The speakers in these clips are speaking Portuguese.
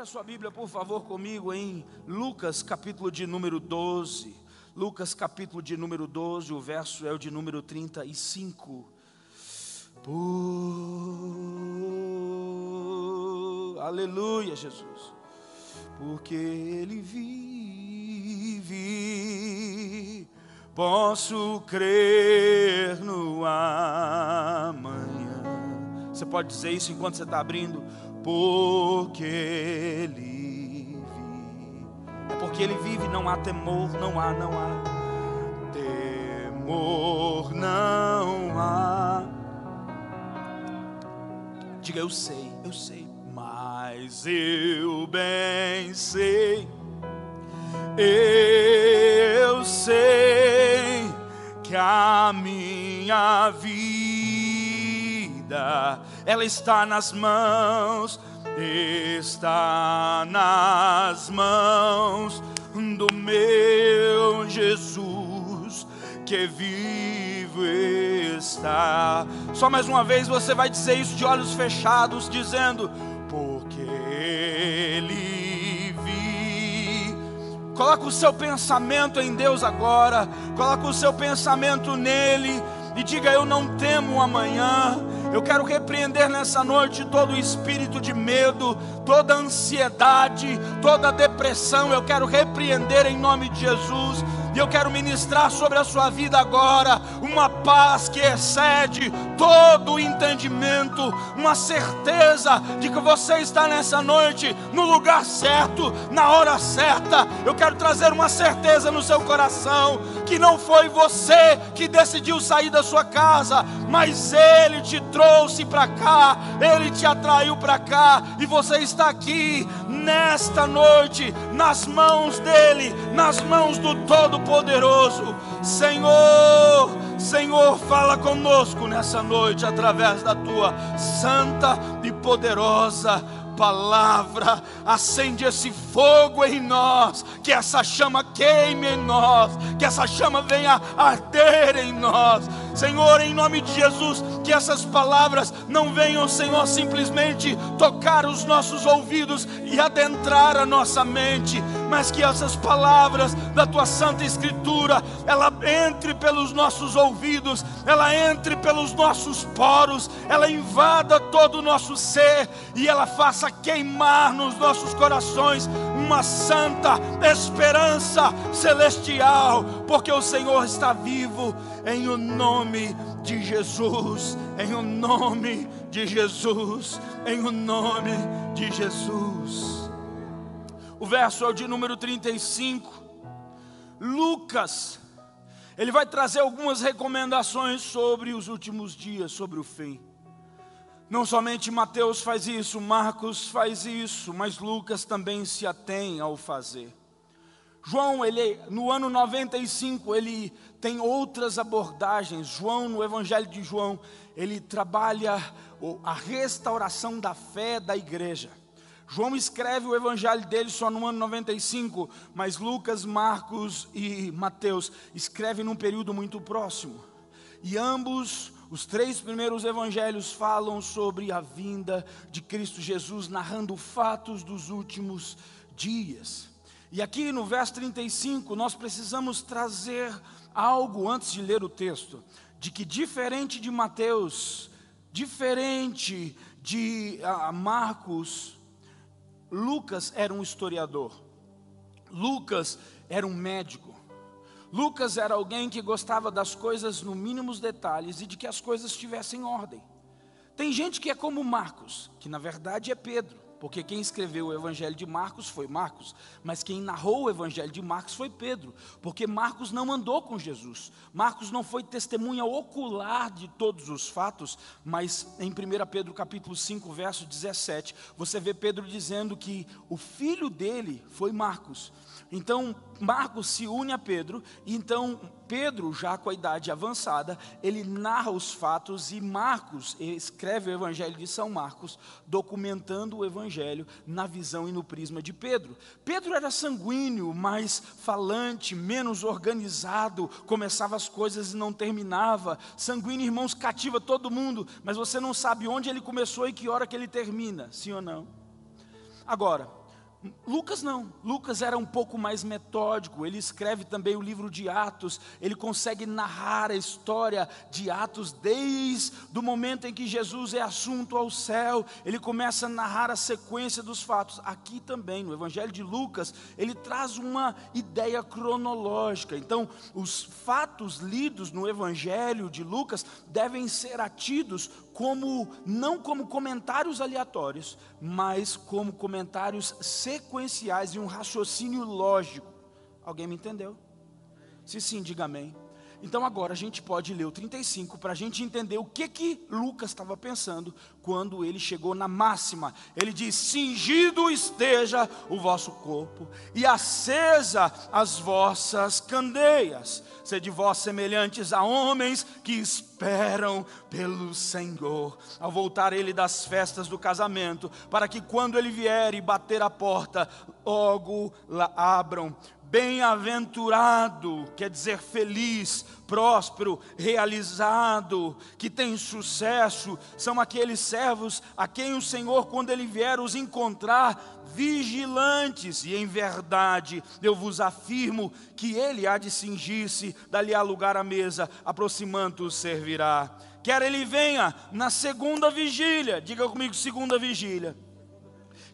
Abra sua Bíblia, por favor, comigo em Lucas, capítulo de número 12. Lucas, capítulo de número 12, o verso é o de número 35. Por... Aleluia, Jesus. Porque Ele vive, posso crer no amanhã. Você pode dizer isso enquanto você está abrindo? Porque Ele vive. É porque Ele vive, não há temor, não há, não há. Temor não há. Diga, eu sei, eu sei, mas eu bem sei, eu sei que a minha vida, ela está nas mãos, está nas mãos do meu Jesus que vivo está. Só mais uma vez você vai dizer isso de olhos fechados, dizendo: Porque Ele vi. Coloca o seu pensamento em Deus agora, coloca o seu pensamento nele e diga: Eu não temo amanhã. Eu quero repreender nessa noite todo o espírito de medo, toda ansiedade, toda depressão. Eu quero repreender em nome de Jesus. E eu quero ministrar sobre a sua vida agora uma paz que excede todo o entendimento, uma certeza de que você está nessa noite no lugar certo, na hora certa. Eu quero trazer uma certeza no seu coração que não foi você que decidiu sair da sua casa, mas Ele te trouxe para cá, Ele te atraiu para cá e você está aqui nesta noite nas mãos dele, nas mãos do Todo-Poderoso. Senhor, Senhor, fala conosco nessa noite através da tua santa e poderosa palavra, acende esse fogo em nós, que essa chama queime em nós, que essa chama venha arder em nós. Senhor, em nome de Jesus, que essas palavras não venham, Senhor, simplesmente tocar os nossos ouvidos e adentrar a nossa mente, mas que essas palavras da tua santa escritura, ela entre pelos nossos ouvidos, ela entre pelos nossos poros, ela invada todo o nosso ser e ela faça queimar nos nossos corações uma santa esperança celestial, porque o Senhor está vivo em o nome de Jesus, em o nome de Jesus, em o nome de Jesus. O verso é o de número 35. Lucas, ele vai trazer algumas recomendações sobre os últimos dias, sobre o fim. Não somente Mateus faz isso, Marcos faz isso, mas Lucas também se atém ao fazer. João, ele no ano 95, ele tem outras abordagens. João, no Evangelho de João, ele trabalha a restauração da fé da igreja. João escreve o evangelho dele só no ano 95, mas Lucas, Marcos e Mateus escrevem num período muito próximo. E ambos, os três primeiros evangelhos falam sobre a vinda de Cristo Jesus, narrando fatos dos últimos dias. E aqui no verso 35, nós precisamos trazer algo antes de ler o texto, de que diferente de Mateus, diferente de uh, Marcos, Lucas era um historiador, Lucas era um médico, Lucas era alguém que gostava das coisas no mínimos detalhes e de que as coisas estivessem em ordem. Tem gente que é como Marcos, que na verdade é Pedro. Porque quem escreveu o Evangelho de Marcos foi Marcos, mas quem narrou o Evangelho de Marcos foi Pedro, porque Marcos não andou com Jesus, Marcos não foi testemunha ocular de todos os fatos, mas em 1 Pedro capítulo 5, verso 17, você vê Pedro dizendo que o filho dele foi Marcos. Então Marcos se une a Pedro, e então Pedro, já com a idade avançada, ele narra os fatos e Marcos escreve o Evangelho de São Marcos, documentando o Evangelho na visão e no prisma de Pedro. Pedro era sanguíneo, mais falante, menos organizado, começava as coisas e não terminava. Sanguíneo, irmãos, cativa todo mundo, mas você não sabe onde ele começou e que hora que ele termina, sim ou não? Agora, Lucas não, Lucas era um pouco mais metódico, ele escreve também o livro de Atos, ele consegue narrar a história de Atos desde o momento em que Jesus é assunto ao céu, ele começa a narrar a sequência dos fatos. Aqui também, no Evangelho de Lucas, ele traz uma ideia cronológica, então os fatos lidos no Evangelho de Lucas devem ser atidos como não como comentários aleatórios, mas como comentários sequenciais e um raciocínio lógico. Alguém me entendeu? Se sim, diga amém. Então agora a gente pode ler o 35 para a gente entender o que que Lucas estava pensando quando ele chegou na máxima. Ele diz: Cingido esteja o vosso corpo e acesa as vossas candeias. Sede vós semelhantes a homens que esperam pelo Senhor, ao voltar ele das festas do casamento, para que quando ele vier e bater a porta, logo abram Bem-aventurado quer dizer feliz, próspero, realizado, que tem sucesso, são aqueles servos a quem o Senhor, quando Ele vier os encontrar, vigilantes, e em verdade eu vos afirmo que Ele há de cingir-se, dali a lugar à mesa, aproximando-os servirá. Quer Ele venha na segunda vigília, diga comigo, segunda vigília.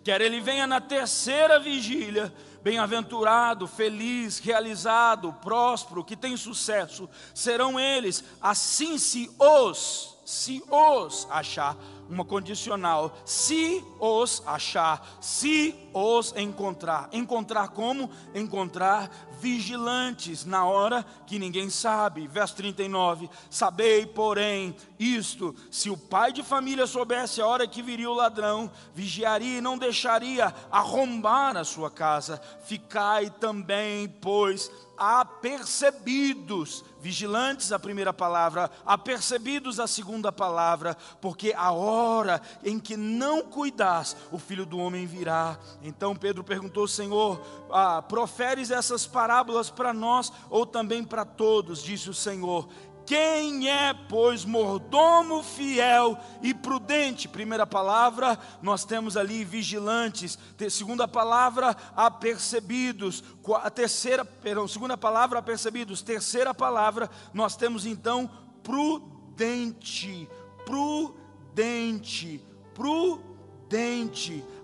Quer Ele venha na terceira vigília, Bem-aventurado, feliz, realizado, próspero, que tem sucesso, serão eles, assim se os, se os achar, uma condicional, se os achar, se os encontrar. Encontrar como? Encontrar vigilantes na hora que ninguém sabe. Verso 39: Sabei, porém, isto: se o pai de família soubesse a hora que viria o ladrão, vigiaria e não deixaria arrombar a sua casa. Ficai também, pois, apercebidos, vigilantes a primeira palavra, apercebidos a segunda palavra, porque a hora em que não cuidas, o filho do homem virá. Então Pedro perguntou: Senhor, ah, proferes essas parábolas para nós ou também para todos? Disse o Senhor: quem é, pois, mordomo fiel e prudente? Primeira palavra, nós temos ali vigilantes. Segunda palavra, apercebidos. A terceira, perdão, segunda palavra, apercebidos. Terceira palavra, nós temos então prudente. Prudente. Prudente.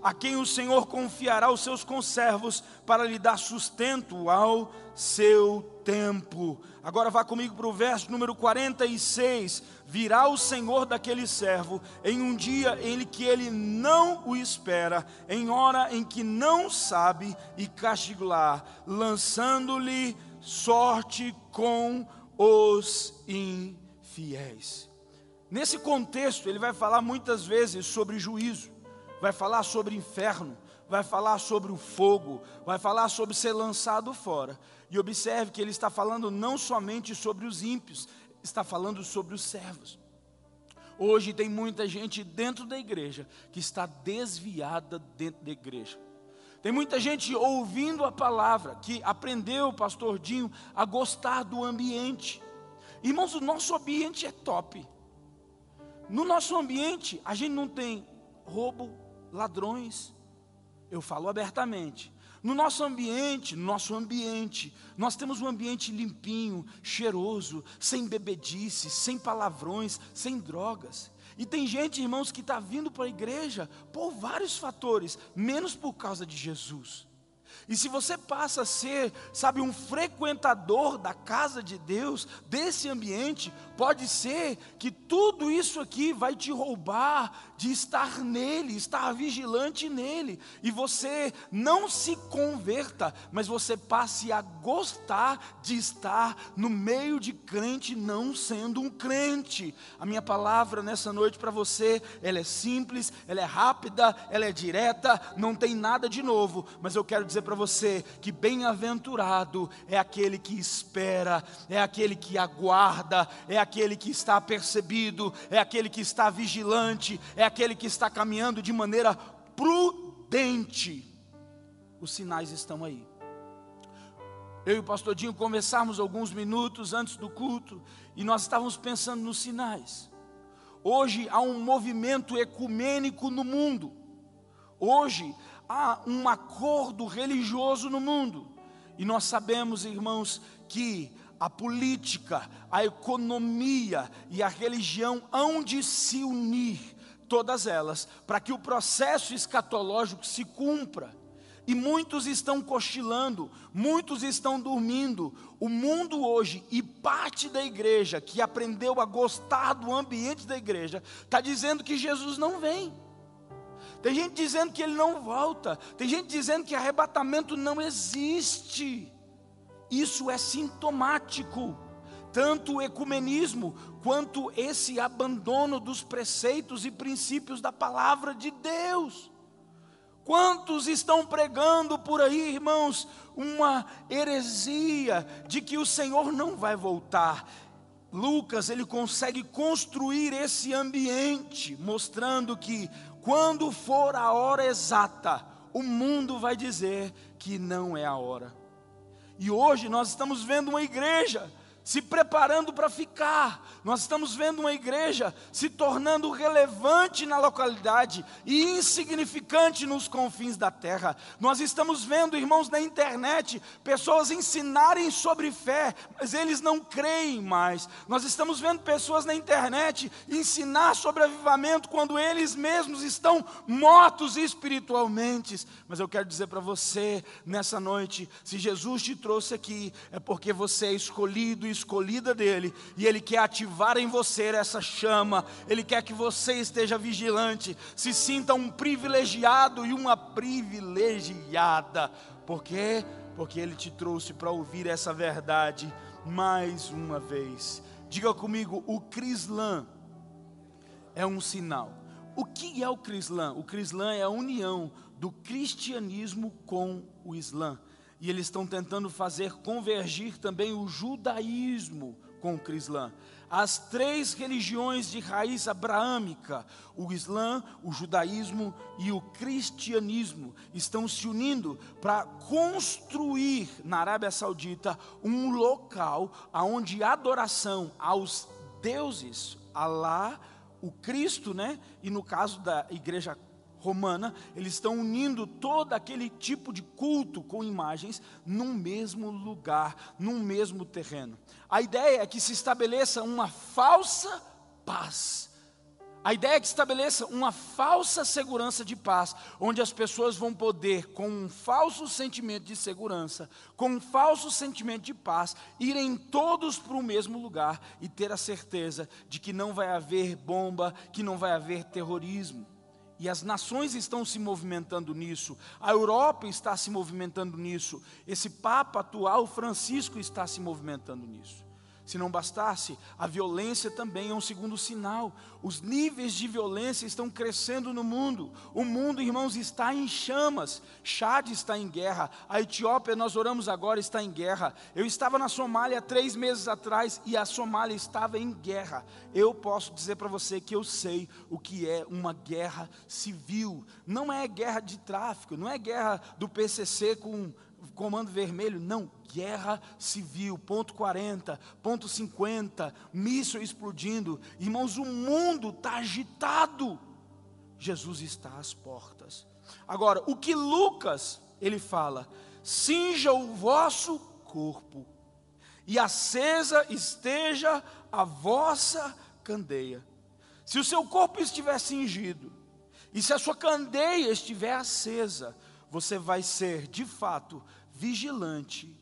A quem o Senhor confiará os seus conservos para lhe dar sustento ao seu tempo. Agora vá comigo para o verso número 46. Virá o Senhor daquele servo em um dia em que ele não o espera, em hora em que não sabe, e castigar, lançando-lhe sorte com os infiéis. Nesse contexto, ele vai falar muitas vezes sobre juízo, vai falar sobre inferno, vai falar sobre o fogo, vai falar sobre ser lançado fora. E observe que ele está falando não somente sobre os ímpios, está falando sobre os servos. Hoje tem muita gente dentro da igreja que está desviada dentro da igreja. Tem muita gente ouvindo a palavra, que aprendeu, pastor Dinho, a gostar do ambiente. Irmãos, o nosso ambiente é top. No nosso ambiente, a gente não tem roubo, ladrões. Eu falo abertamente. No nosso ambiente, no nosso ambiente, nós temos um ambiente limpinho, cheiroso, sem bebedice, sem palavrões, sem drogas. E tem gente, irmãos, que está vindo para a igreja por vários fatores, menos por causa de Jesus. E se você passa a ser, sabe, um frequentador da casa de Deus, desse ambiente, pode ser que tudo isso aqui vai te roubar de estar nele, estar vigilante nele, e você não se converta, mas você passe a gostar de estar no meio de crente, não sendo um crente. A minha palavra nessa noite para você, ela é simples, ela é rápida, ela é direta, não tem nada de novo, mas eu quero dizer para você que bem-aventurado é aquele que espera, é aquele que aguarda, é aquele que está percebido, é aquele que está vigilante, é aquele que está caminhando de maneira prudente. Os sinais estão aí. Eu e o pastor Dinho conversamos alguns minutos antes do culto e nós estávamos pensando nos sinais. Hoje há um movimento ecumênico no mundo. Hoje há um acordo religioso no mundo. E nós sabemos, irmãos, que a política, a economia e a religião hão de se unir, todas elas, para que o processo escatológico se cumpra. E muitos estão cochilando, muitos estão dormindo. O mundo hoje, e parte da igreja que aprendeu a gostar do ambiente da igreja, está dizendo que Jesus não vem. Tem gente dizendo que ele não volta. Tem gente dizendo que arrebatamento não existe. Isso é sintomático, tanto o ecumenismo quanto esse abandono dos preceitos e princípios da palavra de Deus. Quantos estão pregando por aí, irmãos, uma heresia de que o Senhor não vai voltar? Lucas, ele consegue construir esse ambiente, mostrando que quando for a hora exata, o mundo vai dizer que não é a hora. E hoje nós estamos vendo uma igreja se preparando para ficar. Nós estamos vendo uma igreja se tornando relevante na localidade e insignificante nos confins da terra. Nós estamos vendo, irmãos, na internet, pessoas ensinarem sobre fé, mas eles não creem mais. Nós estamos vendo pessoas na internet ensinar sobre avivamento quando eles mesmos estão mortos espiritualmente. Mas eu quero dizer para você nessa noite, se Jesus te trouxe aqui, é porque você é escolhido escolhida dele, e ele quer ativar em você essa chama, ele quer que você esteja vigilante, se sinta um privilegiado e uma privilegiada. Por quê? Porque ele te trouxe para ouvir essa verdade mais uma vez. Diga comigo, o Crislã é um sinal. O que é o Crislã? O Crislã é a união do cristianismo com o Islã e eles estão tentando fazer convergir também o judaísmo com o Crislã. As três religiões de raiz abraâmica, o Islã, o judaísmo e o cristianismo, estão se unindo para construir na Arábia Saudita um local onde adoração aos deuses, Alá, o Cristo, né? E no caso da igreja romana, eles estão unindo todo aquele tipo de culto com imagens num mesmo lugar, num mesmo terreno. A ideia é que se estabeleça uma falsa paz. A ideia é que estabeleça uma falsa segurança de paz, onde as pessoas vão poder, com um falso sentimento de segurança, com um falso sentimento de paz, irem todos para o mesmo lugar e ter a certeza de que não vai haver bomba, que não vai haver terrorismo. E as nações estão se movimentando nisso, a Europa está se movimentando nisso, esse Papa atual, Francisco, está se movimentando nisso. Se não bastasse, a violência também é um segundo sinal. Os níveis de violência estão crescendo no mundo. O mundo, irmãos, está em chamas. Chad está em guerra. A Etiópia, nós oramos agora, está em guerra. Eu estava na Somália três meses atrás e a Somália estava em guerra. Eu posso dizer para você que eu sei o que é uma guerra civil. Não é guerra de tráfico, não é guerra do PCC com comando vermelho, não, guerra civil, ponto 40, ponto 50, míssil explodindo, irmãos, o mundo está agitado, Jesus está às portas. Agora, o que Lucas, ele fala, cinja o vosso corpo, e acesa esteja a vossa candeia. Se o seu corpo estiver cingido, e se a sua candeia estiver acesa, você vai ser, de fato, vigilante,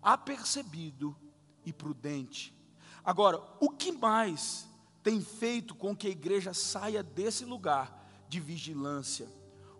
apercebido e prudente. Agora, o que mais tem feito com que a igreja saia desse lugar de vigilância?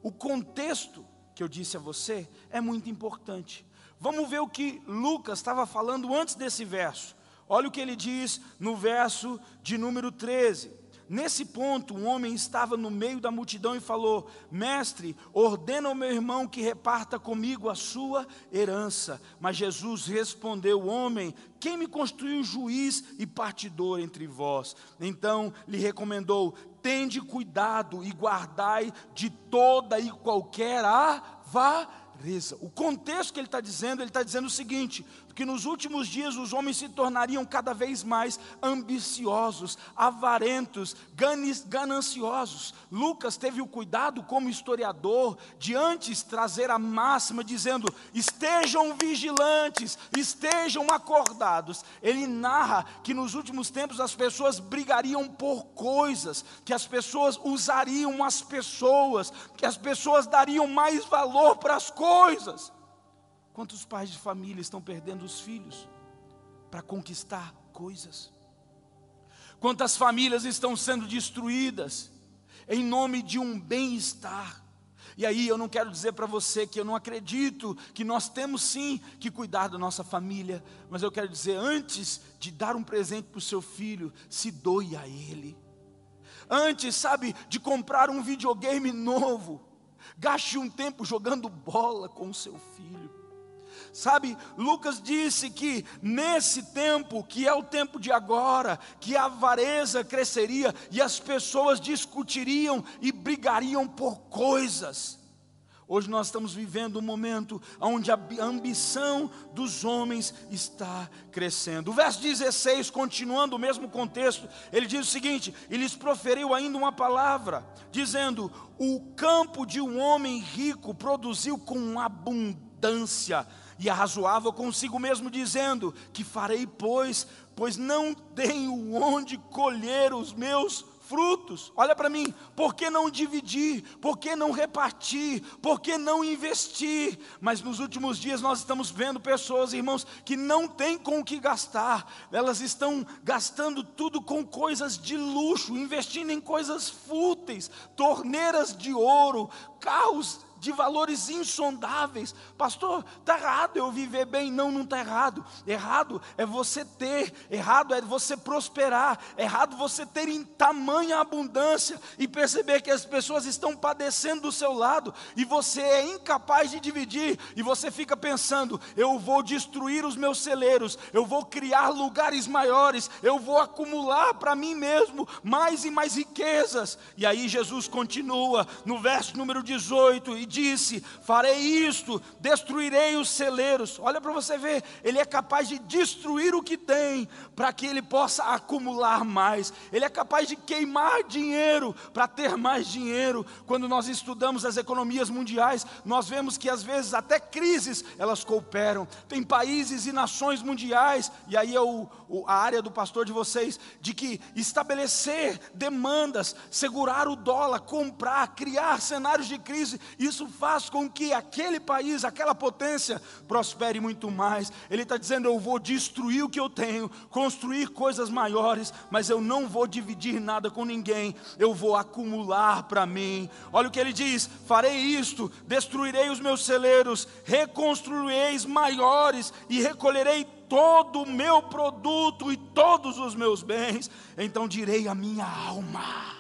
O contexto que eu disse a você é muito importante. Vamos ver o que Lucas estava falando antes desse verso. Olha o que ele diz no verso de número 13. Nesse ponto, um homem estava no meio da multidão e falou: Mestre, ordena ao meu irmão que reparta comigo a sua herança. Mas Jesus respondeu: Homem, quem me construiu juiz e partidor entre vós? Então lhe recomendou: Tende cuidado e guardai de toda e qualquer avareza o contexto que ele está dizendo, ele está dizendo o seguinte: que nos últimos dias os homens se tornariam cada vez mais ambiciosos, avarentos, gananciosos. Lucas teve o cuidado, como historiador, de antes trazer a máxima, dizendo: estejam vigilantes, estejam acordados. Ele narra que nos últimos tempos as pessoas brigariam por coisas, que as pessoas usariam as pessoas, que as pessoas dariam mais valor para as coisas. Quantos pais de família estão perdendo os filhos para conquistar coisas? Quantas famílias estão sendo destruídas em nome de um bem-estar? E aí eu não quero dizer para você que eu não acredito que nós temos sim que cuidar da nossa família, mas eu quero dizer, antes de dar um presente para o seu filho, se doe a ele. Antes, sabe, de comprar um videogame novo, gaste um tempo jogando bola com o seu filho. Sabe, Lucas disse que nesse tempo, que é o tempo de agora, que a avareza cresceria e as pessoas discutiriam e brigariam por coisas. Hoje nós estamos vivendo um momento onde a ambição dos homens está crescendo. O verso 16, continuando o mesmo contexto, ele diz o seguinte: E lhes proferiu ainda uma palavra, dizendo: O campo de um homem rico produziu com abundância e arrazoava consigo mesmo, dizendo: Que farei, pois, pois não tenho onde colher os meus frutos. Olha para mim, por que não dividir? Por que não repartir? Por que não investir? Mas nos últimos dias nós estamos vendo pessoas, irmãos, que não têm com o que gastar, elas estão gastando tudo com coisas de luxo, investindo em coisas fúteis, torneiras de ouro, carros de valores insondáveis. Pastor, está errado eu viver bem. Não, não está errado. Errado é você ter, errado é você prosperar, errado você ter em tamanha abundância e perceber que as pessoas estão padecendo do seu lado e você é incapaz de dividir e você fica pensando: eu vou destruir os meus celeiros, eu vou criar lugares maiores, eu vou acumular para mim mesmo mais e mais riquezas. E aí Jesus continua no verso número 18 disse: Farei isto, destruirei os celeiros. Olha para você ver, ele é capaz de destruir o que tem, para que ele possa acumular mais. Ele é capaz de queimar dinheiro para ter mais dinheiro. Quando nós estudamos as economias mundiais, nós vemos que às vezes até crises elas cooperam. Tem países e nações mundiais, e aí é o, o, a área do pastor de vocês, de que estabelecer demandas, segurar o dólar, comprar, criar cenários de crise, isso isso faz com que aquele país, aquela potência, prospere muito mais. Ele está dizendo: eu vou destruir o que eu tenho, construir coisas maiores, mas eu não vou dividir nada com ninguém, eu vou acumular para mim. Olha o que ele diz: farei isto, destruirei os meus celeiros, reconstruireis maiores e recolherei todo o meu produto e todos os meus bens. Então direi à minha alma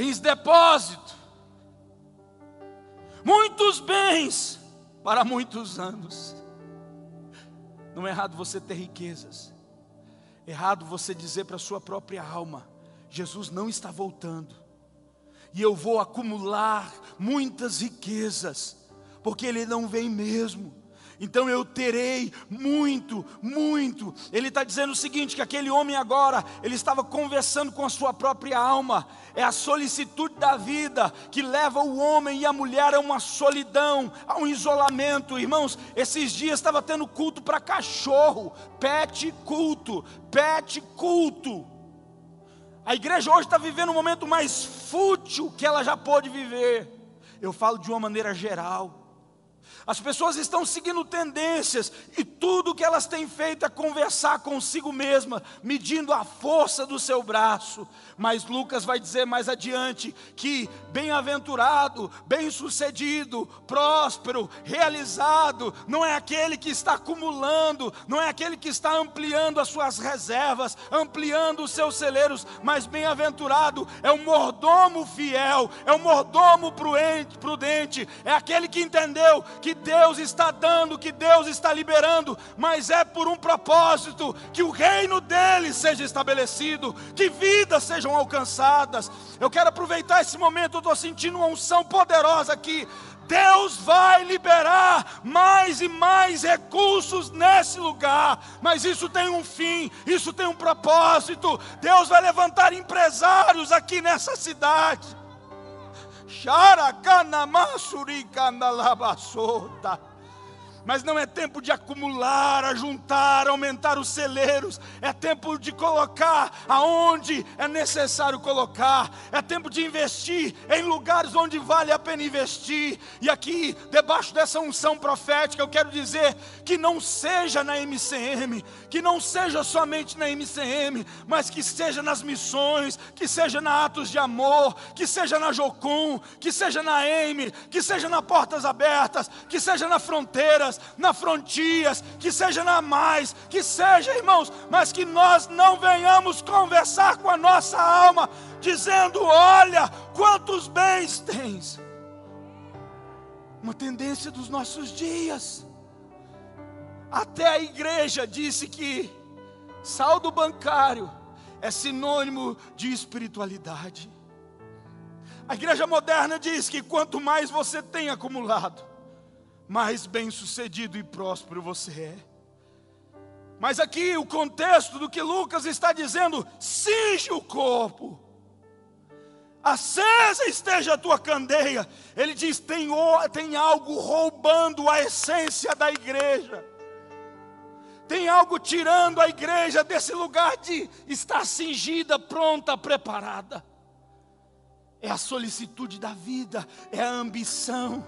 tens depósito, muitos bens para muitos anos. Não é errado você ter riquezas, é errado você dizer para a sua própria alma: Jesus não está voltando, e eu vou acumular muitas riquezas, porque Ele não vem mesmo então eu terei muito, muito. Ele está dizendo o seguinte: que aquele homem agora, ele estava conversando com a sua própria alma, é a solicitude da vida que leva o homem e a mulher a uma solidão, a um isolamento. Irmãos, esses dias estava tendo culto para cachorro, pet culto, pet culto. A igreja hoje está vivendo um momento mais fútil que ela já pôde viver. Eu falo de uma maneira geral. As pessoas estão seguindo tendências e tudo que elas têm feito é conversar consigo mesma, medindo a força do seu braço. Mas Lucas vai dizer mais adiante que bem-aventurado, bem-sucedido, próspero, realizado, não é aquele que está acumulando, não é aquele que está ampliando as suas reservas, ampliando os seus celeiros, mas bem-aventurado é o mordomo fiel, é o mordomo prudente, é aquele que entendeu que Deus está dando, que Deus está liberando, mas é por um propósito, que o reino dele seja estabelecido, que vidas sejam alcançadas. Eu quero aproveitar esse momento, eu estou sentindo uma unção poderosa aqui. Deus vai liberar mais e mais recursos nesse lugar, mas isso tem um fim, isso tem um propósito. Deus vai levantar empresários aqui nessa cidade. Xaracanamasuricandalabasota mas não é tempo de acumular, ajuntar, aumentar os celeiros, é tempo de colocar aonde é necessário colocar, é tempo de investir em lugares onde vale a pena investir, e aqui, debaixo dessa unção profética, eu quero dizer que não seja na MCM, que não seja somente na MCM, mas que seja nas missões, que seja na Atos de Amor, que seja na Jocum, que seja na M, que seja na Portas Abertas, que seja na Fronteira na Frontias, que seja na Mais, que seja, irmãos, mas que nós não venhamos conversar com a nossa alma, dizendo: olha, quantos bens tens. Uma tendência dos nossos dias. Até a igreja disse que saldo bancário é sinônimo de espiritualidade. A igreja moderna diz que quanto mais você tem acumulado, mais bem-sucedido e próspero você é. Mas aqui o contexto do que Lucas está dizendo: cinge o corpo, acesa esteja a tua candeia. Ele diz: tem, tem algo roubando a essência da igreja, tem algo tirando a igreja desse lugar de estar cingida, pronta, preparada. É a solicitude da vida, é a ambição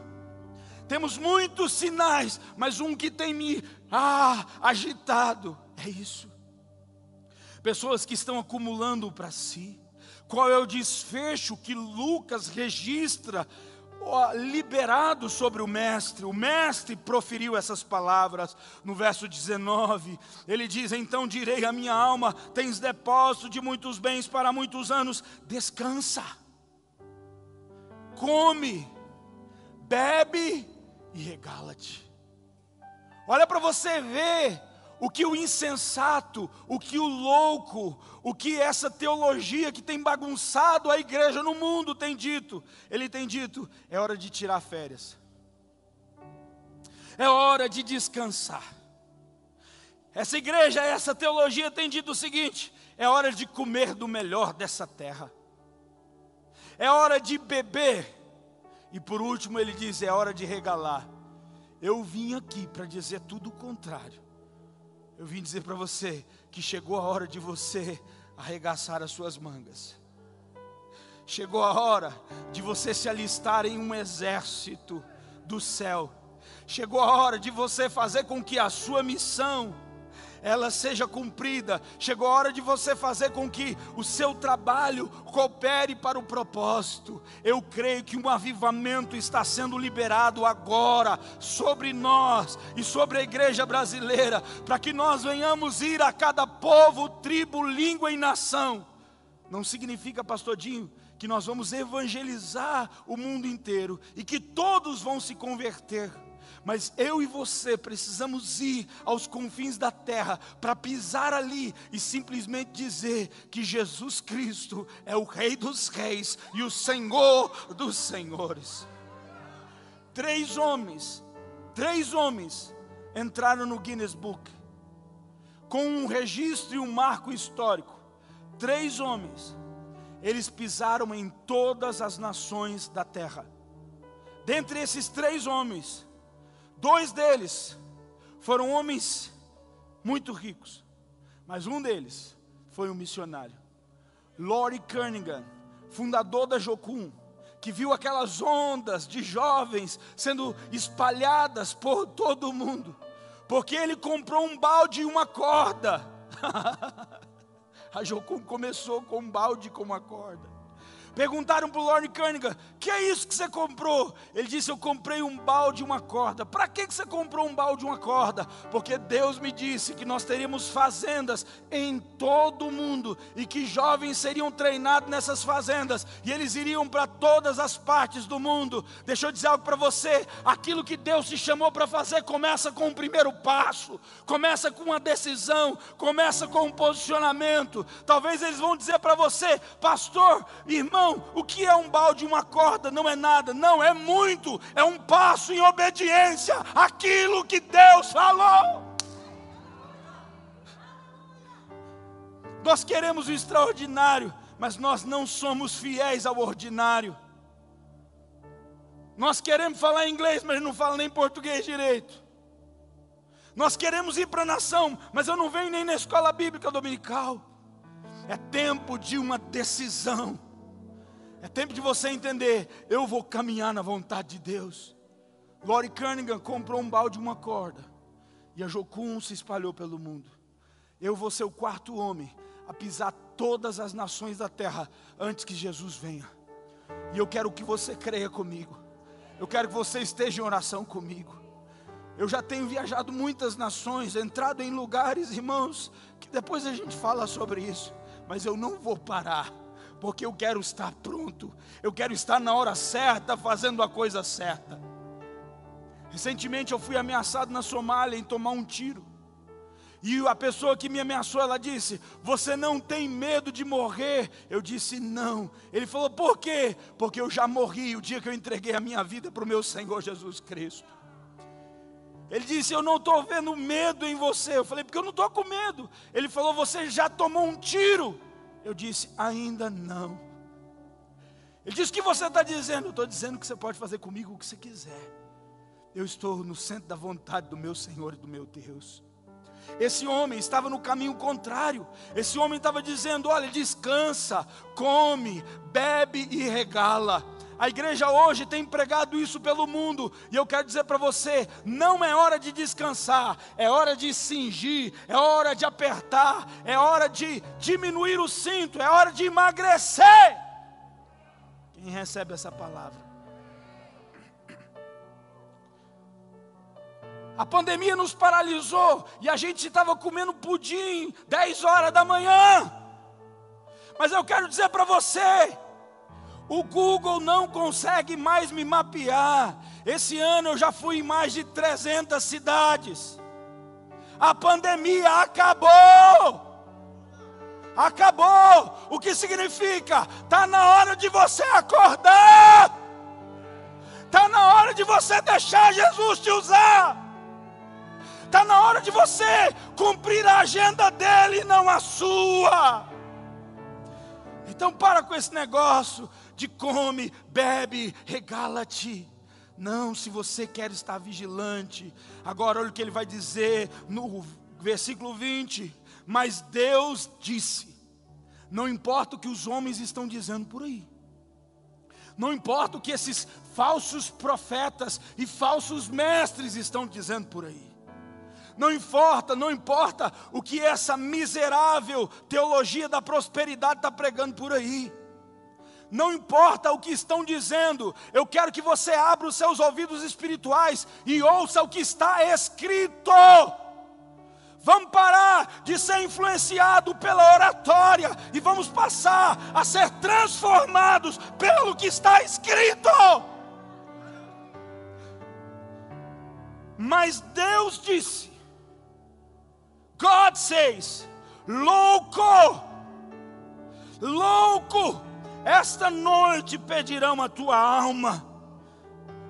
temos muitos sinais, mas um que tem me ah, agitado é isso. Pessoas que estão acumulando para si. Qual é o desfecho que Lucas registra liberado sobre o mestre. O mestre proferiu essas palavras no verso 19. Ele diz: Então direi à minha alma: Tens depósito de muitos bens para muitos anos, descansa, come, bebe e regala-te. Olha para você ver o que o insensato, o que o louco, o que essa teologia que tem bagunçado a igreja no mundo tem dito. Ele tem dito: é hora de tirar férias, é hora de descansar. Essa igreja, essa teologia tem dito o seguinte: é hora de comer do melhor dessa terra, é hora de beber e por último, ele diz: é hora de regalar. Eu vim aqui para dizer tudo o contrário. Eu vim dizer para você que chegou a hora de você arregaçar as suas mangas. Chegou a hora de você se alistar em um exército do céu. Chegou a hora de você fazer com que a sua missão ela seja cumprida. Chegou a hora de você fazer com que o seu trabalho coopere para o propósito. Eu creio que um avivamento está sendo liberado agora sobre nós e sobre a igreja brasileira, para que nós venhamos ir a cada povo, tribo, língua e nação. Não significa, pastor Dinho, que nós vamos evangelizar o mundo inteiro e que todos vão se converter mas eu e você precisamos ir aos confins da terra para pisar ali e simplesmente dizer que Jesus Cristo é o Rei dos Reis e o Senhor dos Senhores. Três homens, três homens entraram no Guinness Book com um registro e um marco histórico. Três homens, eles pisaram em todas as nações da terra. Dentre esses três homens, Dois deles foram homens muito ricos, mas um deles foi um missionário. Lori Cunningham, fundador da Jocum, que viu aquelas ondas de jovens sendo espalhadas por todo o mundo, porque ele comprou um balde e uma corda. A Jocum começou com um balde e com uma corda. Perguntaram para o Lord Cunningham: que é isso que você comprou? Ele disse: Eu comprei um balde e uma corda. Para que você comprou um balde e uma corda? Porque Deus me disse que nós teríamos fazendas em todo o mundo e que jovens seriam treinados nessas fazendas e eles iriam para todas as partes do mundo. Deixa eu dizer algo para você: aquilo que Deus te chamou para fazer começa com o primeiro passo, começa com uma decisão, começa com um posicionamento. Talvez eles vão dizer para você, pastor, irmão o que é um balde, uma corda, não é nada, não, é muito, é um passo em obediência àquilo que Deus falou. Nós queremos o extraordinário, mas nós não somos fiéis ao ordinário. Nós queremos falar inglês, mas não fala nem português direito. Nós queremos ir para a nação, mas eu não venho nem na escola bíblica dominical. É tempo de uma decisão. É tempo de você entender, eu vou caminhar na vontade de Deus. Lori Cunningham comprou um balde e uma corda. E a Jocum se espalhou pelo mundo. Eu vou ser o quarto homem a pisar todas as nações da terra antes que Jesus venha. E eu quero que você creia comigo. Eu quero que você esteja em oração comigo. Eu já tenho viajado muitas nações, entrado em lugares, irmãos, que depois a gente fala sobre isso, mas eu não vou parar porque eu quero estar pronto, eu quero estar na hora certa, fazendo a coisa certa. Recentemente eu fui ameaçado na Somália em tomar um tiro. E a pessoa que me ameaçou, ela disse: Você não tem medo de morrer? Eu disse: Não. Ele falou: Por quê? Porque eu já morri o dia que eu entreguei a minha vida para o meu Senhor Jesus Cristo. Ele disse: Eu não estou vendo medo em você. Eu falei: Porque eu não estou com medo. Ele falou: Você já tomou um tiro. Eu disse: ainda não. Ele disse: O que você está dizendo? Eu estou dizendo que você pode fazer comigo o que você quiser. Eu estou no centro da vontade do meu Senhor e do meu Deus. Esse homem estava no caminho contrário. Esse homem estava dizendo: Olha, descansa, come, bebe e regala. A igreja hoje tem pregado isso pelo mundo, e eu quero dizer para você: não é hora de descansar, é hora de cingir, é hora de apertar, é hora de diminuir o cinto, é hora de emagrecer. Quem recebe essa palavra? A pandemia nos paralisou e a gente estava comendo pudim 10 horas da manhã. Mas eu quero dizer para você, o Google não consegue mais me mapear. Esse ano eu já fui em mais de 300 cidades. A pandemia acabou. Acabou. O que significa? Está na hora de você acordar. Está na hora de você deixar Jesus te usar. Está na hora de você cumprir a agenda dele, não a sua. Então para com esse negócio de come, bebe, regala-te. Não, se você quer estar vigilante. Agora, olha o que ele vai dizer no versículo 20. Mas Deus disse: Não importa o que os homens estão dizendo por aí. Não importa o que esses falsos profetas e falsos mestres estão dizendo por aí. Não importa, não importa o que essa miserável teologia da prosperidade está pregando por aí não importa o que estão dizendo, eu quero que você abra os seus ouvidos espirituais e ouça o que está escrito. Vamos parar de ser influenciado pela oratória e vamos passar a ser transformados pelo que está escrito. Mas Deus disse, God says, louco, louco, esta noite pedirão a tua alma.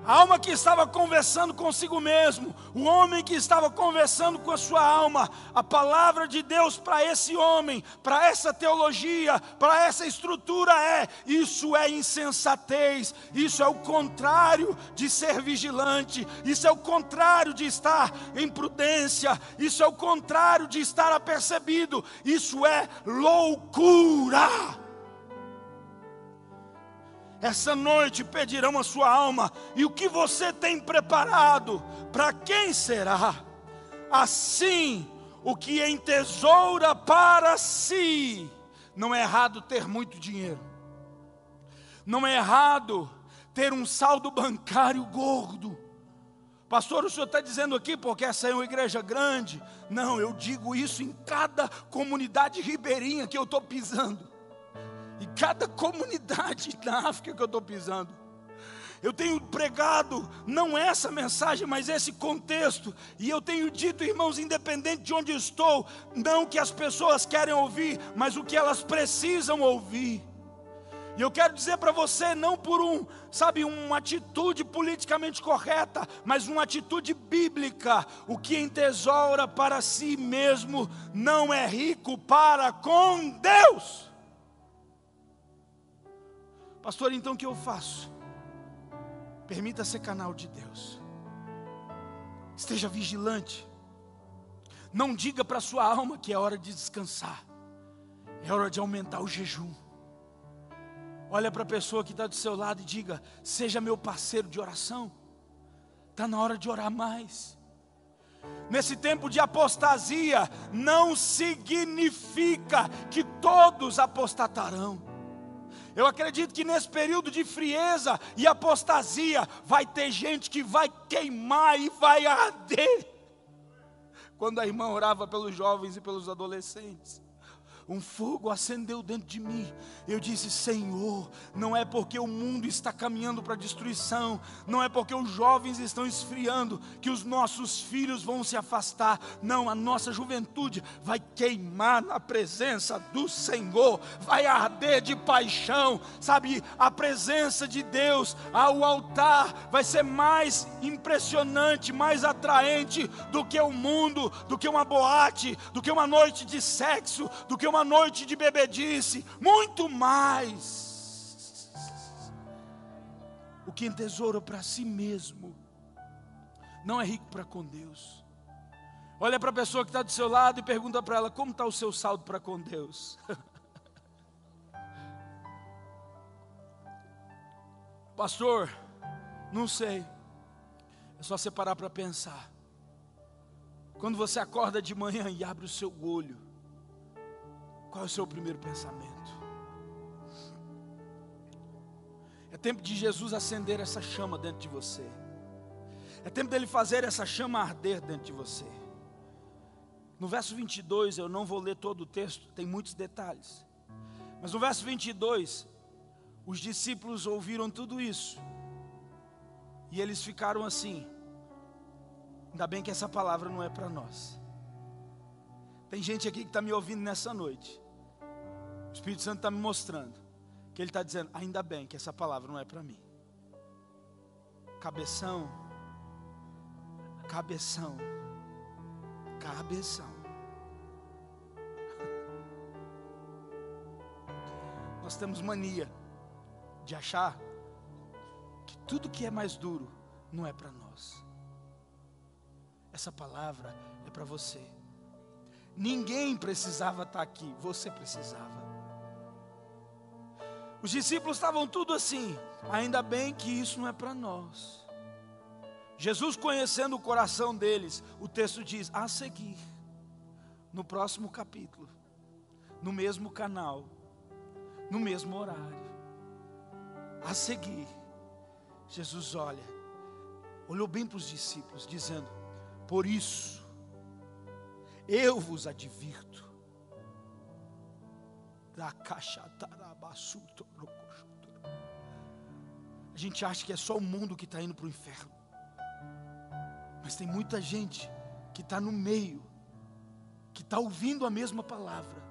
A alma que estava conversando consigo mesmo, o homem que estava conversando com a sua alma, a palavra de Deus para esse homem, para essa teologia, para essa estrutura é: isso é insensatez, isso é o contrário de ser vigilante, isso é o contrário de estar em prudência, isso é o contrário de estar apercebido, isso é loucura. Essa noite pedirão a sua alma, e o que você tem preparado, para quem será? Assim, o que entesoura para si, não é errado ter muito dinheiro, não é errado ter um saldo bancário gordo, Pastor, o senhor está dizendo aqui porque essa é uma igreja grande? Não, eu digo isso em cada comunidade ribeirinha que eu estou pisando, em cada comunidade da África que eu estou pisando. Eu tenho pregado não essa mensagem, mas esse contexto, e eu tenho dito, irmãos, independente de onde estou, não que as pessoas querem ouvir, mas o que elas precisam ouvir. E eu quero dizer para você, não por um, sabe, uma atitude politicamente correta, mas uma atitude bíblica. O que entesoura para si mesmo não é rico para com Deus. Pastor, então o que eu faço? Permita ser canal de Deus. Esteja vigilante. Não diga para sua alma que é hora de descansar. É hora de aumentar o jejum. Olha para a pessoa que está do seu lado e diga: Seja meu parceiro de oração. Está na hora de orar mais. Nesse tempo de apostasia, não significa que todos apostatarão. Eu acredito que nesse período de frieza e apostasia, vai ter gente que vai queimar e vai arder. Quando a irmã orava pelos jovens e pelos adolescentes um fogo acendeu dentro de mim. Eu disse: Senhor, não é porque o mundo está caminhando para a destruição, não é porque os jovens estão esfriando que os nossos filhos vão se afastar. Não, a nossa juventude vai queimar na presença do Senhor, vai arder de paixão, sabe? A presença de Deus ao altar vai ser mais impressionante, mais atraente do que o mundo, do que uma boate, do que uma noite de sexo, do que uma uma noite de bebedice, muito mais. O que entesoura para si mesmo, não é rico para com Deus. Olha para a pessoa que está do seu lado e pergunta para ela: como está o seu saldo para com Deus? Pastor, não sei. É só separar para pensar. Quando você acorda de manhã e abre o seu olho, qual é o seu primeiro pensamento? É tempo de Jesus acender essa chama dentro de você. É tempo dele fazer essa chama arder dentro de você. No verso 22, eu não vou ler todo o texto, tem muitos detalhes. Mas no verso 22, os discípulos ouviram tudo isso. E eles ficaram assim. Ainda bem que essa palavra não é para nós. Tem gente aqui que está me ouvindo nessa noite. O Espírito Santo está me mostrando que Ele está dizendo: ainda bem que essa palavra não é para mim. Cabeção, cabeção, cabeção. Nós temos mania de achar que tudo que é mais duro não é para nós. Essa palavra é para você. Ninguém precisava estar tá aqui, você precisava. Os discípulos estavam tudo assim. Ainda bem que isso não é para nós. Jesus conhecendo o coração deles, o texto diz: a seguir, no próximo capítulo, no mesmo canal, no mesmo horário, a seguir, Jesus olha, olhou bem para os discípulos, dizendo: Por isso, eu vos advirto, da caixa a gente acha que é só o mundo que está indo para o inferno. Mas tem muita gente que está no meio, que está ouvindo a mesma palavra.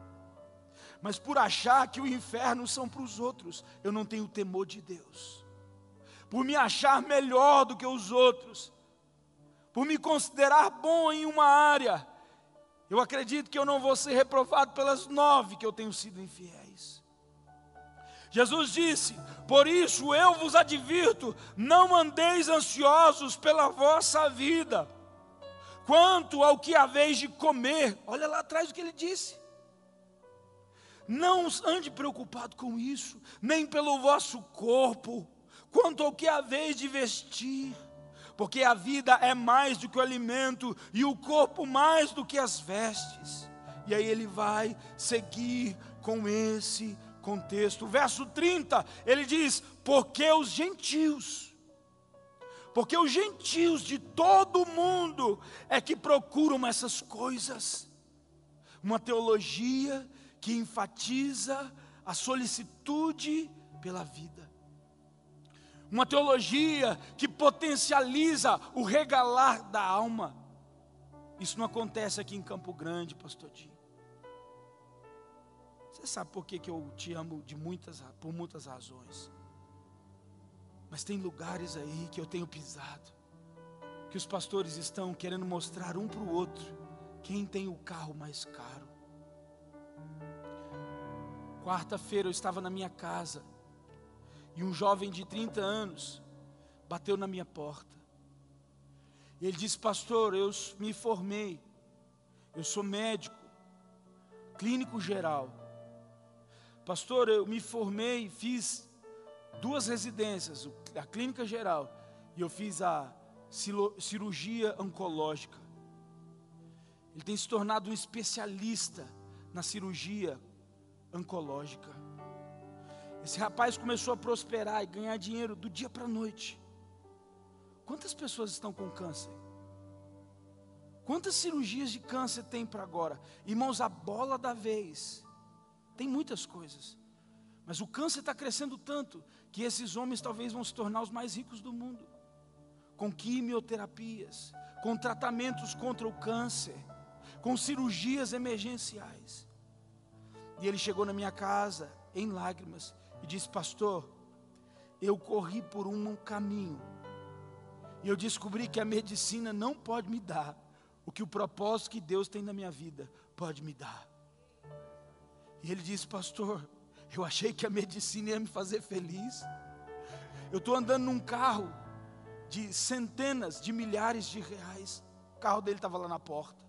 Mas por achar que o inferno são para os outros, eu não tenho temor de Deus. Por me achar melhor do que os outros, por me considerar bom em uma área, eu acredito que eu não vou ser reprovado pelas nove que eu tenho sido infiéis. Jesus disse: Por isso eu vos advirto, não andeis ansiosos pela vossa vida, quanto ao que haveis de comer. Olha lá atrás o que ele disse. não ande preocupado com isso, nem pelo vosso corpo, quanto ao que vez de vestir, porque a vida é mais do que o alimento e o corpo mais do que as vestes. E aí ele vai seguir com esse contexto. Verso 30, ele diz: Porque os gentios, porque os gentios de todo o mundo é que procuram essas coisas. Uma teologia que enfatiza a solicitude pela vida. Uma teologia que potencializa o regalar da alma. Isso não acontece aqui em Campo Grande, pastor Dinho. Você sabe por que, que eu te amo de muitas, por muitas razões. Mas tem lugares aí que eu tenho pisado, que os pastores estão querendo mostrar um para o outro quem tem o carro mais caro. Quarta-feira eu estava na minha casa e um jovem de 30 anos bateu na minha porta. Ele disse: Pastor, eu me formei, eu sou médico, clínico geral. Pastor, eu me formei, fiz duas residências, a clínica geral, e eu fiz a cirurgia oncológica. Ele tem se tornado um especialista na cirurgia oncológica. Esse rapaz começou a prosperar e ganhar dinheiro do dia para a noite. Quantas pessoas estão com câncer? Quantas cirurgias de câncer tem para agora? Irmãos, a bola da vez. Tem muitas coisas. Mas o câncer está crescendo tanto que esses homens talvez vão se tornar os mais ricos do mundo. Com quimioterapias, com tratamentos contra o câncer, com cirurgias emergenciais. E ele chegou na minha casa em lágrimas e disse: Pastor, eu corri por um caminho e eu descobri que a medicina não pode me dar o que o propósito que Deus tem na minha vida pode me dar. E ele disse: Pastor, eu achei que a medicina ia me fazer feliz. Eu estou andando num carro de centenas de milhares de reais. O carro dele estava lá na porta.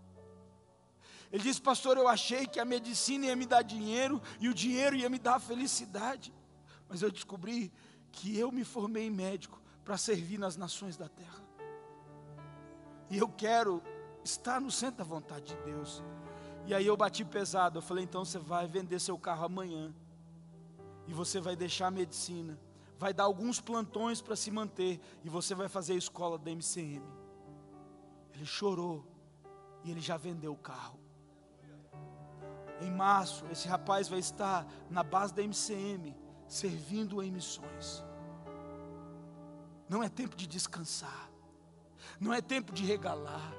Ele disse, pastor, eu achei que a medicina ia me dar dinheiro e o dinheiro ia me dar felicidade. Mas eu descobri que eu me formei médico para servir nas nações da terra. E eu quero estar no centro da vontade de Deus. E aí eu bati pesado. Eu falei, então você vai vender seu carro amanhã. E você vai deixar a medicina. Vai dar alguns plantões para se manter. E você vai fazer a escola da MCM. Ele chorou. E ele já vendeu o carro. Em março, esse rapaz vai estar na base da MCM, servindo em missões. Não é tempo de descansar, não é tempo de regalar.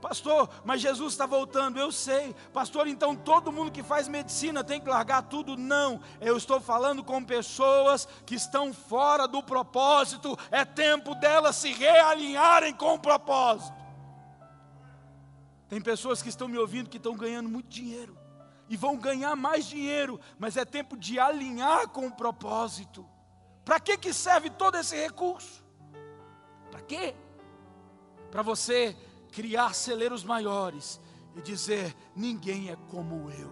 Pastor, mas Jesus está voltando, eu sei. Pastor, então todo mundo que faz medicina tem que largar tudo? Não, eu estou falando com pessoas que estão fora do propósito, é tempo delas se realinharem com o propósito. Tem pessoas que estão me ouvindo que estão ganhando muito dinheiro, e vão ganhar mais dinheiro, mas é tempo de alinhar com o propósito. Para que, que serve todo esse recurso? Para quê? Para você criar celeiros maiores e dizer: ninguém é como eu.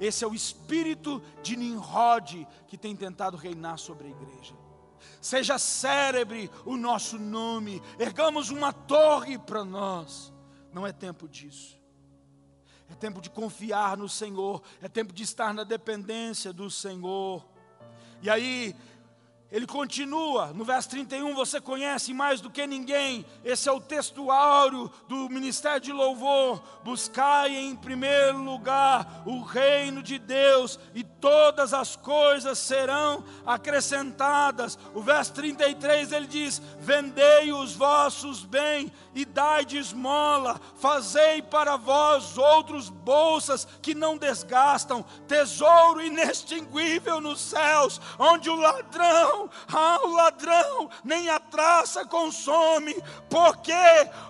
Esse é o espírito de Nimrod que tem tentado reinar sobre a igreja. Seja cérebre o nosso nome, ergamos uma torre para nós. Não é tempo disso. É tempo de confiar no Senhor, é tempo de estar na dependência do Senhor. E aí, ele continua, no verso 31, você conhece mais do que ninguém, esse é o texto áureo do ministério de louvor. Buscai em primeiro lugar o reino de Deus, e todas as coisas serão acrescentadas. O verso 33 ele diz: Vendei os vossos bens e dai de esmola, fazei para vós outros bolsas que não desgastam, tesouro inextinguível nos céus, onde o ladrão ladrão, ah, o ladrão, nem a traça consome, porque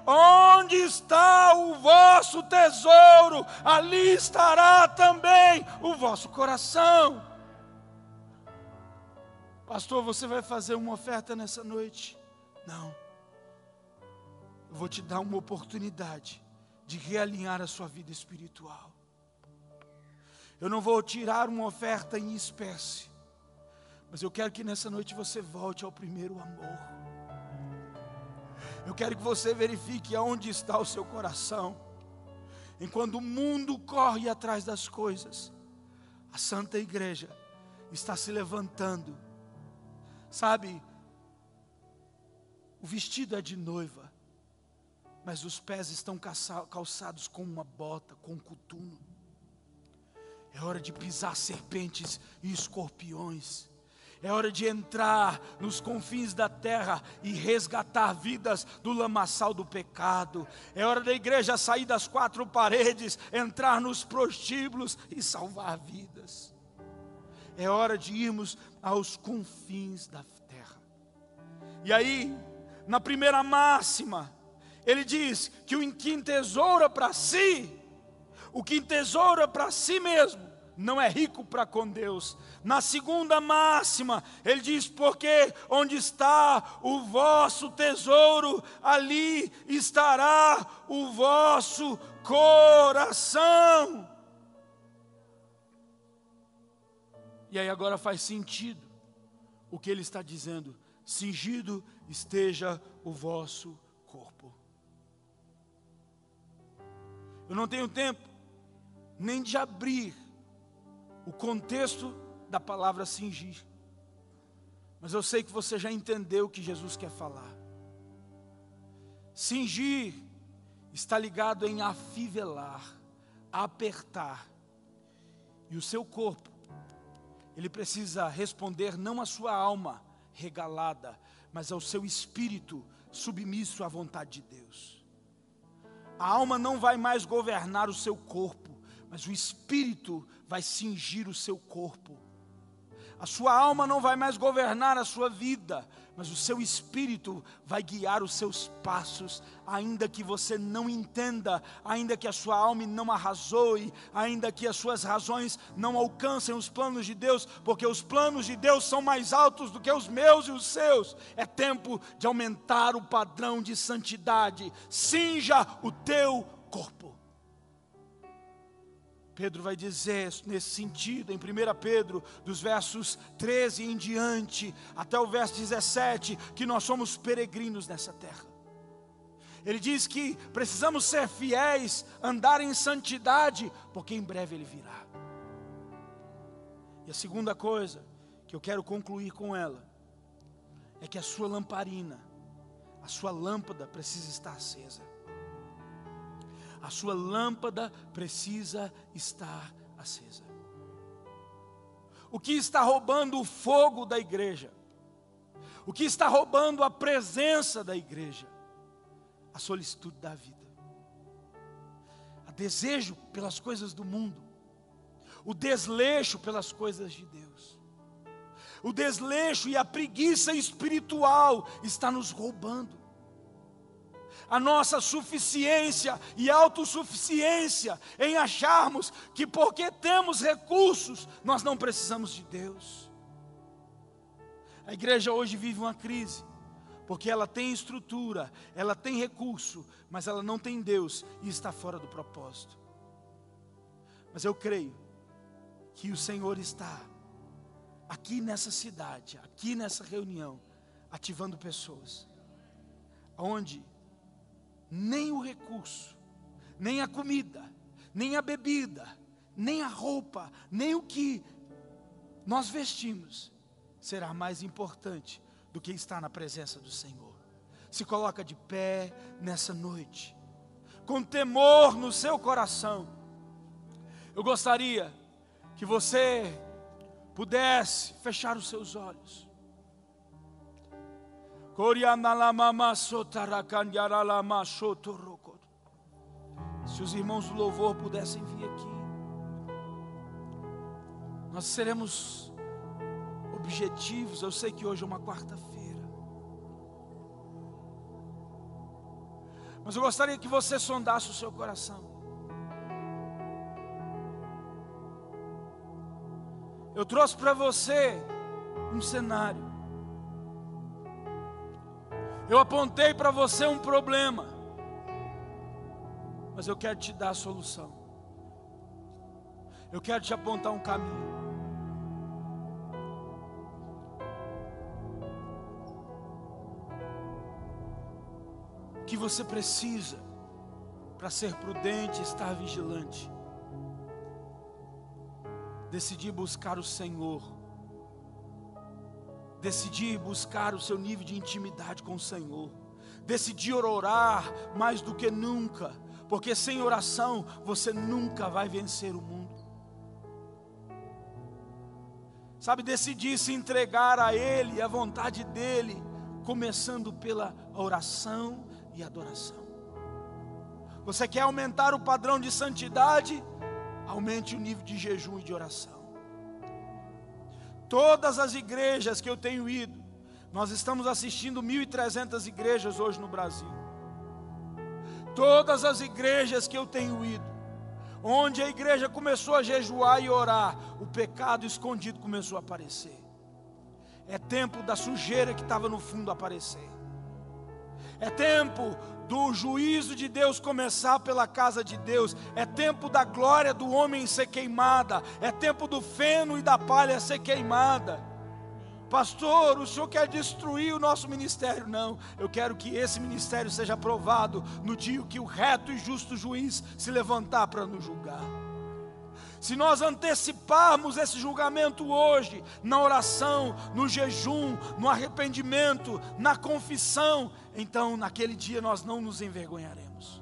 onde está o vosso tesouro, ali estará também o vosso coração. Pastor, você vai fazer uma oferta nessa noite? Não. Eu vou te dar uma oportunidade de realinhar a sua vida espiritual. Eu não vou tirar uma oferta em espécie. Mas eu quero que nessa noite você volte ao primeiro amor. Eu quero que você verifique aonde está o seu coração. Enquanto o mundo corre atrás das coisas, a Santa Igreja está se levantando. Sabe, o vestido é de noiva, mas os pés estão calçados com uma bota, com um coturno. É hora de pisar serpentes e escorpiões. É hora de entrar nos confins da terra e resgatar vidas do lamaçal do pecado. É hora da igreja sair das quatro paredes, entrar nos prostíbulos e salvar vidas. É hora de irmos aos confins da terra. E aí, na primeira máxima, ele diz que o que entesoura para si, o que entesoura para si mesmo, não é rico para com Deus. Na segunda máxima, ele diz: Porque onde está o vosso tesouro, ali estará o vosso coração. E aí agora faz sentido o que ele está dizendo: cingido esteja o vosso corpo. Eu não tenho tempo nem de abrir o contexto da palavra cingir. Mas eu sei que você já entendeu o que Jesus quer falar. Cingir está ligado em afivelar, apertar. E o seu corpo, ele precisa responder não à sua alma regalada, mas ao seu espírito submisso à vontade de Deus. A alma não vai mais governar o seu corpo, mas o espírito vai cingir o seu corpo. A sua alma não vai mais governar a sua vida, mas o seu espírito vai guiar os seus passos, ainda que você não entenda, ainda que a sua alma não arrasoe, ainda que as suas razões não alcancem os planos de Deus, porque os planos de Deus são mais altos do que os meus e os seus. É tempo de aumentar o padrão de santidade. Cinja o teu corpo. Pedro vai dizer nesse sentido, em 1 Pedro, dos versos 13 em diante, até o verso 17, que nós somos peregrinos nessa terra. Ele diz que precisamos ser fiéis, andar em santidade, porque em breve Ele virá. E a segunda coisa que eu quero concluir com ela, é que a sua lamparina, a sua lâmpada precisa estar acesa a sua lâmpada precisa estar acesa. O que está roubando o fogo da igreja? O que está roubando a presença da igreja? A solicitude da vida, a desejo pelas coisas do mundo, o desleixo pelas coisas de Deus. O desleixo e a preguiça espiritual está nos roubando a nossa suficiência e autossuficiência em acharmos que porque temos recursos, nós não precisamos de Deus. A igreja hoje vive uma crise, porque ela tem estrutura, ela tem recurso, mas ela não tem Deus e está fora do propósito. Mas eu creio que o Senhor está aqui nessa cidade, aqui nessa reunião, ativando pessoas, onde nem o recurso, nem a comida, nem a bebida, nem a roupa, nem o que nós vestimos será mais importante do que estar na presença do Senhor. Se coloca de pé nessa noite, com temor no seu coração. Eu gostaria que você pudesse fechar os seus olhos. Se os irmãos do louvor pudessem vir aqui, nós seremos objetivos. Eu sei que hoje é uma quarta-feira, mas eu gostaria que você sondasse o seu coração. Eu trouxe para você um cenário. Eu apontei para você um problema, mas eu quero te dar a solução. Eu quero te apontar um caminho. que você precisa para ser prudente, estar vigilante. Decidir buscar o Senhor. Decidir buscar o seu nível de intimidade com o Senhor. Decidir orar mais do que nunca, porque sem oração você nunca vai vencer o mundo. Sabe, decidir se entregar a Ele, a vontade dEle, começando pela oração e adoração. Você quer aumentar o padrão de santidade? Aumente o nível de jejum e de oração. Todas as igrejas que eu tenho ido, nós estamos assistindo 1.300 igrejas hoje no Brasil. Todas as igrejas que eu tenho ido, onde a igreja começou a jejuar e orar, o pecado escondido começou a aparecer. É tempo da sujeira que estava no fundo aparecer. É tempo do juízo de Deus começar pela casa de Deus. É tempo da glória do homem ser queimada. É tempo do feno e da palha ser queimada. Pastor, o senhor quer destruir o nosso ministério? Não, eu quero que esse ministério seja aprovado no dia que o reto e justo juiz se levantar para nos julgar. Se nós anteciparmos esse julgamento hoje, na oração, no jejum, no arrependimento, na confissão, então naquele dia nós não nos envergonharemos.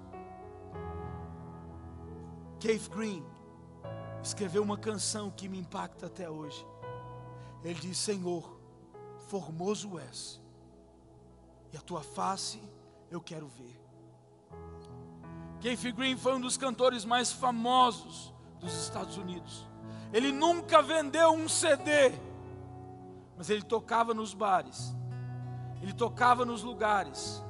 Keith Green escreveu uma canção que me impacta até hoje. Ele diz: Senhor, formoso és, e a tua face eu quero ver. Keith Green foi um dos cantores mais famosos dos Estados Unidos. Ele nunca vendeu um CD, mas ele tocava nos bares, ele tocava nos lugares,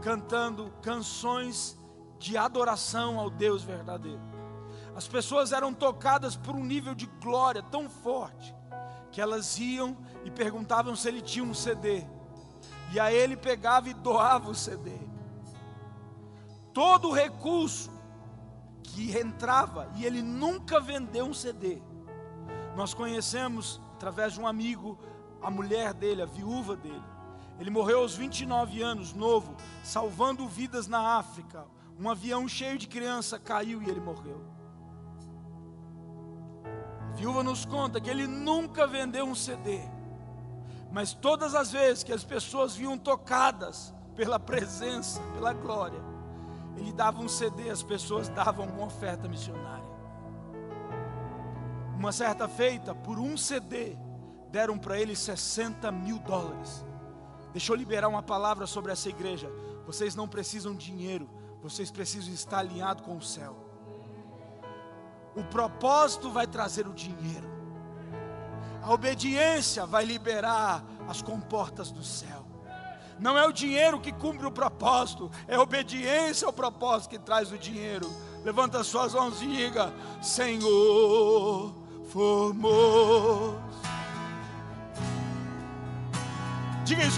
cantando canções de adoração ao Deus verdadeiro. As pessoas eram tocadas por um nível de glória tão forte que elas iam e perguntavam se ele tinha um CD. E aí ele pegava e doava o CD. Todo o recurso que entrava e ele nunca vendeu um CD. Nós conhecemos, através de um amigo, a mulher dele, a viúva dele. Ele morreu aos 29 anos, novo, salvando vidas na África. Um avião cheio de criança caiu e ele morreu. A viúva nos conta que ele nunca vendeu um CD, mas todas as vezes que as pessoas vinham tocadas pela presença, pela glória, ele dava um CD, as pessoas davam uma oferta missionária. Uma certa feita, por um CD, deram para ele 60 mil dólares. Deixa eu liberar uma palavra sobre essa igreja. Vocês não precisam de dinheiro, vocês precisam estar alinhados com o céu. O propósito vai trazer o dinheiro, a obediência vai liberar as comportas do céu. Não é o dinheiro que cumpre o propósito, é a obediência ao propósito que traz o dinheiro. Levanta as suas mãos e diga: Senhor, formoso. Diga isso.